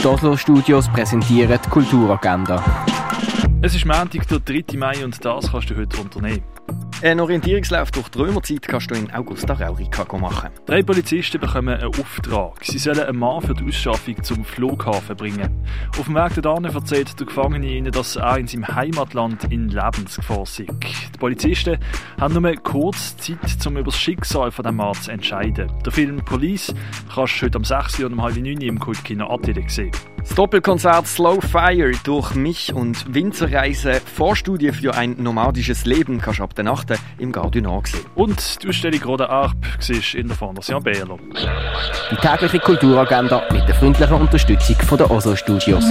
die Oslo Studios präsentieren die Kulturagenda. Es ist Montag, der 3. Mai und das kannst du heute unternehmen. Ein Orientierungslauf durch die Römerzeit kannst du in Augusta Raurica machen. Drei Polizisten bekommen einen Auftrag. Sie sollen einen Mann für die Ausschaffung zum Flughafen bringen. Auf dem Weg dorthin erzählt der Gefangene ihnen, dass er in seinem Heimatland in Lebensgefahr ist. Die Polizisten haben nur kurz Zeit, um über das Schicksal von dem Mann zu entscheiden. Der Film Police kannst du heute um 6 Uhr und um halb 9 Uhr im Kultkino Atelier sehen. Das Doppelkonzert Slow Fire durch mich und Winzerreise Vorstudie für ein nomadisches Leben kannst du ab der Nacht im Gardinat sehen. Und die Ausstellung Rote Arp siehst in der Fondation Bähler. Die tägliche Kulturagenda mit der freundlichen Unterstützung von der Oslo Studios.